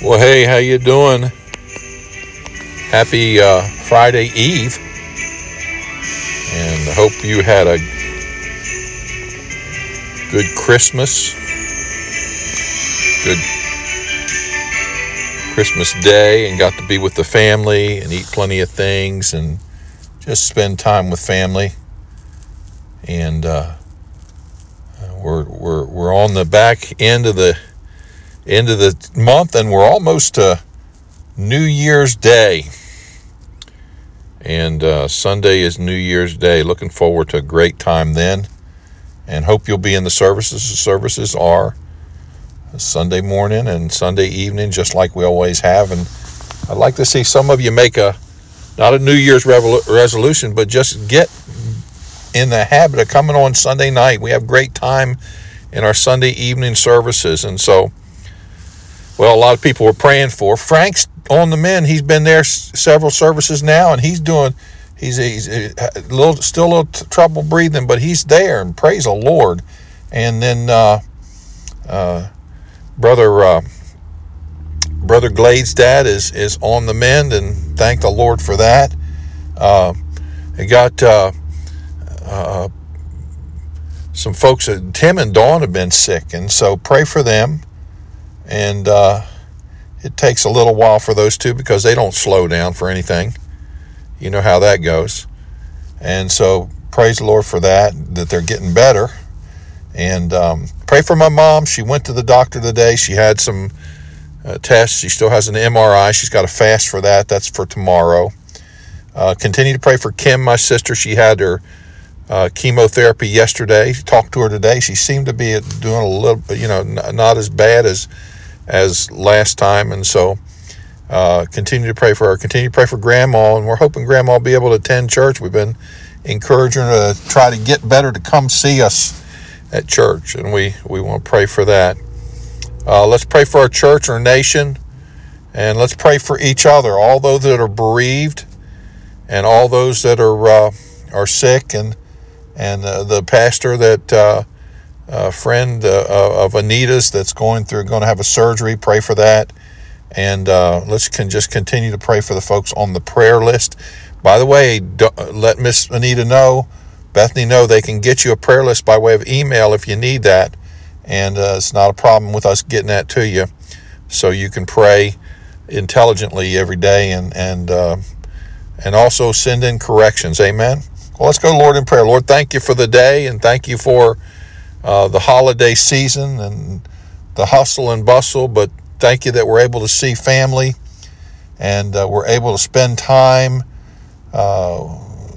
Well, hey, how you doing? Happy uh, Friday Eve, and hope you had a good Christmas, good Christmas Day, and got to be with the family and eat plenty of things and just spend time with family. And uh, we're we're we're on the back end of the end of the month, and we're almost to New Year's Day. And uh, Sunday is New Year's Day. Looking forward to a great time then, and hope you'll be in the services. The services are Sunday morning and Sunday evening, just like we always have. And I'd like to see some of you make a not a New Year's resolution, but just get in the habit of coming on Sunday night. We have great time in our Sunday evening services, and so well, a lot of people were praying for. Frank's on the men. He's been there several services now, and he's doing. He's he's a little still a little trouble breathing, but he's there, and praise the Lord. And then uh, uh, brother uh, brother Glade's dad is is on the mend, and thank the Lord for that. Uh, I got uh, uh, some folks. Tim and Dawn have been sick, and so pray for them and uh, it takes a little while for those two because they don't slow down for anything. You know how that goes. And so praise the Lord for that, that they're getting better. And um, pray for my mom. She went to the doctor today. She had some uh, tests. She still has an MRI. She's got a fast for that. That's for tomorrow. Uh, continue to pray for Kim, my sister. She had her uh, chemotherapy yesterday. Talked to her today. She seemed to be doing a little, you know, not as bad as as last time. And so uh, continue to pray for her. Continue to pray for Grandma. And we're hoping Grandma will be able to attend church. We've been encouraging her to try to get better to come see us at church. And we, we want to pray for that. Uh, let's pray for our church, our nation, and let's pray for each other, all those that are bereaved and all those that are, uh, are sick and, and uh, the pastor that a friend uh, of Anita's that's going through, going to have a surgery. Pray for that. And uh, let's can just continue to pray for the folks on the prayer list. By the way, let Miss Anita know, Bethany know they can get you a prayer list by way of email if you need that. And uh, it's not a problem with us getting that to you. So you can pray intelligently every day and, and, uh, and also send in corrections. Amen. Well, let's go, Lord, in prayer. Lord, thank you for the day and thank you for uh, the holiday season and the hustle and bustle, but thank you that we're able to see family and uh, we're able to spend time, uh,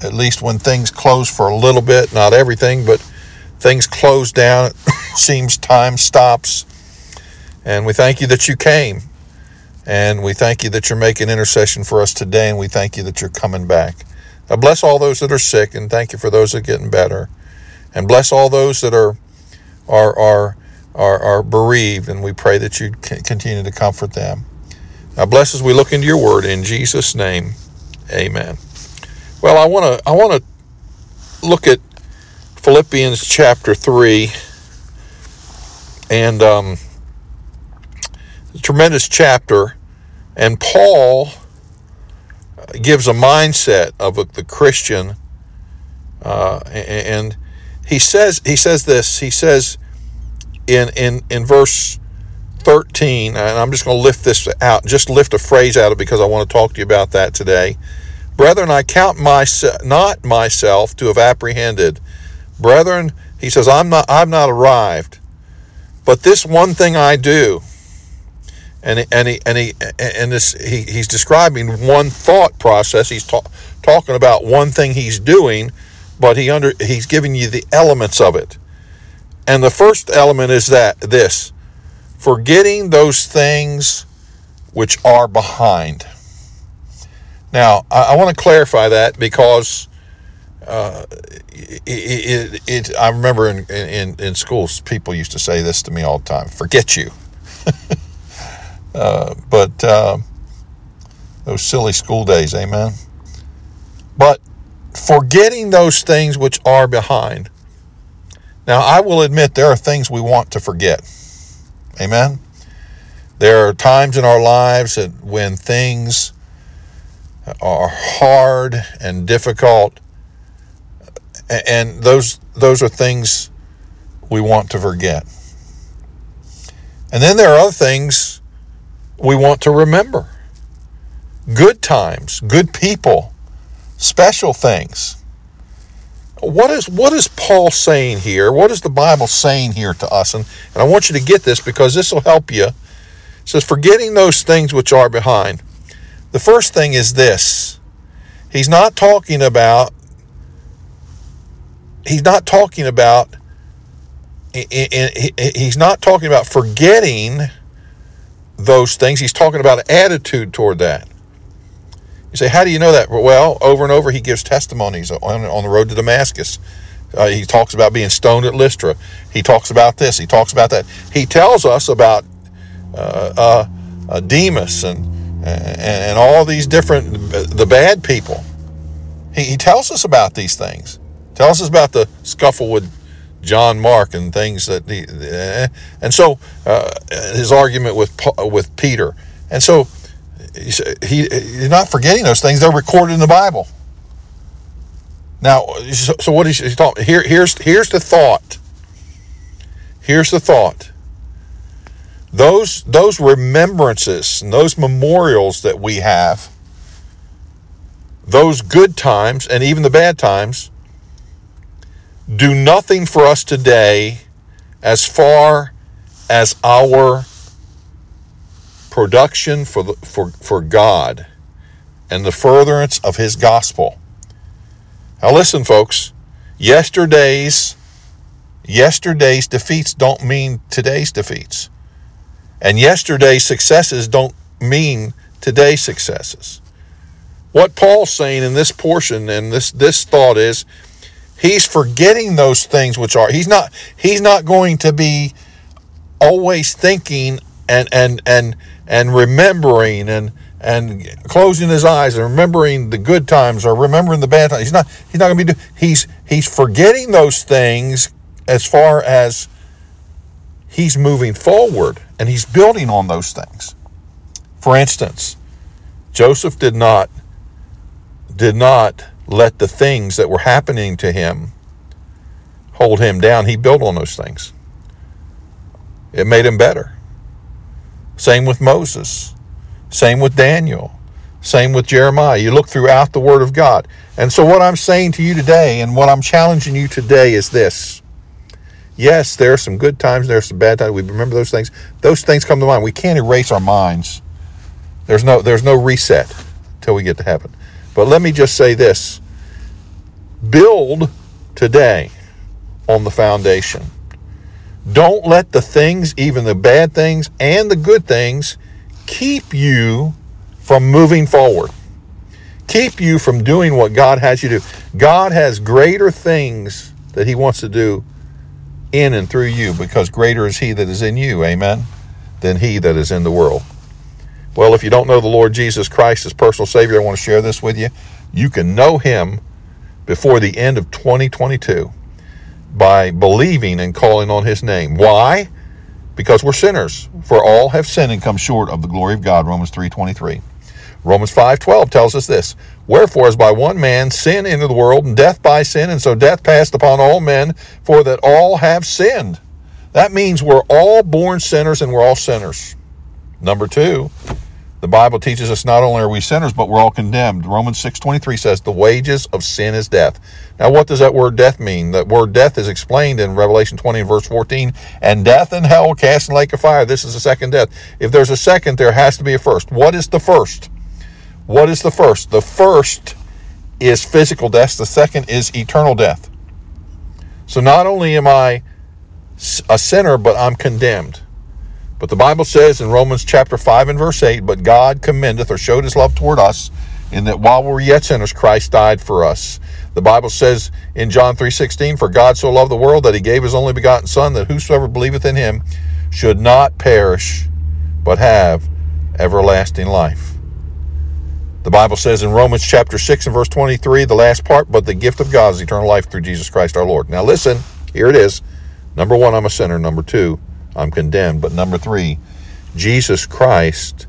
at least when things close for a little bit, not everything, but things close down. It seems time stops. And we thank you that you came. And we thank you that you're making intercession for us today. And we thank you that you're coming back. Bless all those that are sick and thank you for those that are getting better. And bless all those that are are, are, are, are bereaved, and we pray that you continue to comfort them. Now, bless as we look into your word in Jesus' name. Amen. Well, I want to I want to look at Philippians chapter three, and um, a tremendous chapter, and Paul gives a mindset of the Christian, uh, and he says he says this he says in in in verse 13 and i'm just going to lift this out just lift a phrase out of because i want to talk to you about that today. Brethren i count myself not myself to have apprehended. Brethren he says i'm not i've not arrived but this one thing i do. And and he and he and this he, he's describing one thought process. He's ta- talking about one thing he's doing but he under he's giving you the elements of it. And the first element is that this forgetting those things which are behind. Now, I, I want to clarify that because uh, it, it, it, I remember in, in, in schools, people used to say this to me all the time forget you. uh, but uh, those silly school days, amen. But forgetting those things which are behind. Now, I will admit there are things we want to forget. Amen. There are times in our lives that when things are hard and difficult, and those those are things we want to forget. And then there are other things we want to remember. Good times, good people, special things. What is what is Paul saying here? What is the Bible saying here to us? And, and I want you to get this because this will help you. It says, forgetting those things which are behind. The first thing is this. He's not talking about he's not talking about he's not talking about forgetting those things. He's talking about attitude toward that. You say, how do you know that? Well, over and over, he gives testimonies on, on the road to Damascus. Uh, he talks about being stoned at Lystra. He talks about this. He talks about that. He tells us about uh, uh, uh Demas and, and, and all these different the bad people. He, he tells us about these things. Tells us about the scuffle with John Mark and things that he, eh. and so uh, his argument with with Peter. And so he, he's not forgetting those things. They're recorded in the Bible. Now, so, so he's talking here, here's here's the thought. Here's the thought. Those those remembrances and those memorials that we have, those good times and even the bad times, do nothing for us today as far as our production for, the, for, for God and the furtherance of His gospel. Now, listen, folks. Yesterday's yesterday's defeats don't mean today's defeats, and yesterday's successes don't mean today's successes. What Paul's saying in this portion and this this thought is, he's forgetting those things which are. He's not. He's not going to be always thinking and and and and remembering and and closing his eyes and remembering the good times or remembering the bad times. He's not he's not going to be he's he's forgetting those things as far as he's moving forward and he's building on those things. For instance, Joseph did not did not let the things that were happening to him hold him down. He built on those things. It made him better. Same with Moses. Same with Daniel. Same with Jeremiah. You look throughout the Word of God. And so, what I'm saying to you today and what I'm challenging you today is this. Yes, there are some good times, there are some bad times. We remember those things. Those things come to mind. We can't erase our minds. There's no, there's no reset until we get to heaven. But let me just say this build today on the foundation. Don't let the things, even the bad things and the good things, keep you from moving forward. Keep you from doing what God has you do. God has greater things that He wants to do in and through you because greater is He that is in you, amen, than He that is in the world. Well, if you don't know the Lord Jesus Christ as personal Savior, I want to share this with you. You can know Him before the end of 2022 by believing and calling on his name. Why? Because we're sinners. For all have sinned and come short of the glory of God, Romans 3:23. Romans 5:12 tells us this, Wherefore as by one man sin entered the world, and death by sin, and so death passed upon all men, for that all have sinned. That means we're all born sinners and we're all sinners. Number 2, the Bible teaches us not only are we sinners, but we're all condemned. Romans 6:23 says the wages of sin is death. Now what does that word death mean? That word death is explained in Revelation 20 and verse 14, and death and hell cast in lake of fire. This is the second death. If there's a second, there has to be a first. What is the first? What is the first? The first is physical death, the second is eternal death. So not only am I a sinner, but I'm condemned. But the Bible says in Romans chapter 5 and verse 8, But God commendeth or showed his love toward us, in that while we were yet sinners, Christ died for us. The Bible says in John 3:16, For God so loved the world that he gave his only begotten Son, that whosoever believeth in him should not perish, but have everlasting life. The Bible says in Romans chapter 6 and verse 23, the last part, but the gift of God is eternal life through Jesus Christ our Lord. Now listen, here it is. Number one, I'm a sinner. Number two, I'm condemned. But number three, Jesus Christ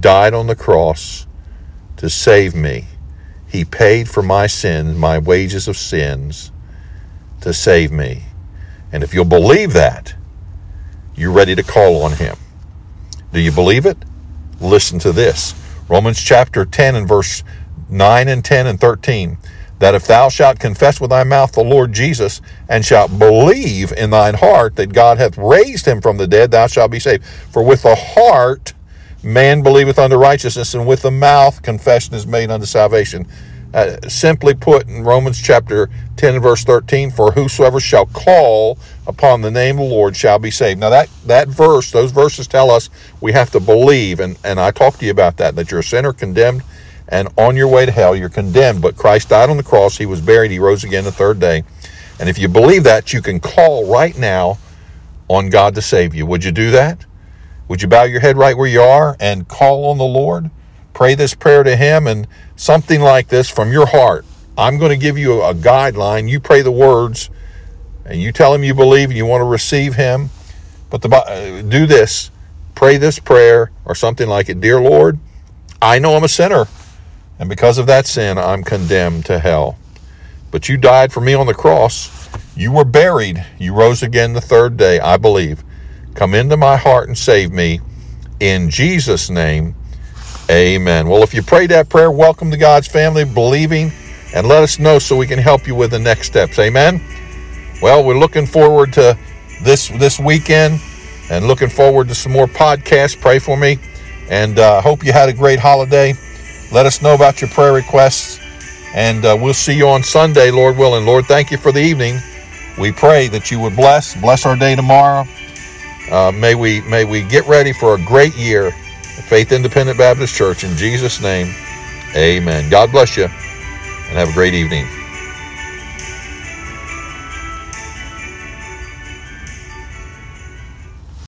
died on the cross to save me. He paid for my sins, my wages of sins, to save me. And if you'll believe that, you're ready to call on him. Do you believe it? Listen to this Romans chapter 10 and verse 9 and 10 and 13 that if thou shalt confess with thy mouth the Lord Jesus, and shalt believe in thine heart that God hath raised him from the dead, thou shalt be saved. For with the heart man believeth unto righteousness, and with the mouth confession is made unto salvation. Uh, simply put, in Romans chapter 10 and verse 13, for whosoever shall call upon the name of the Lord shall be saved. Now, that, that verse, those verses tell us we have to believe, and, and I talked to you about that, that you're a sinner condemned and on your way to hell, you're condemned. But Christ died on the cross, He was buried, He rose again the third day. And if you believe that, you can call right now on God to save you. Would you do that? Would you bow your head right where you are and call on the Lord? Pray this prayer to Him and something like this from your heart. I'm going to give you a guideline. You pray the words and you tell Him you believe and you want to receive Him. But the, uh, do this. Pray this prayer or something like it Dear Lord, I know I'm a sinner. And because of that sin, I'm condemned to hell. But you died for me on the cross. You were buried. You rose again the third day, I believe. Come into my heart and save me. In Jesus' name, amen. Well, if you prayed that prayer, welcome to God's family, believing, and let us know so we can help you with the next steps. Amen. Well, we're looking forward to this this weekend and looking forward to some more podcasts. Pray for me, and uh, hope you had a great holiday. Let us know about your prayer requests. And uh, we'll see you on Sunday, Lord willing. Lord, thank you for the evening. We pray that you would bless, bless our day tomorrow. Uh, may we may we get ready for a great year at Faith Independent Baptist Church in Jesus' name. Amen. God bless you and have a great evening.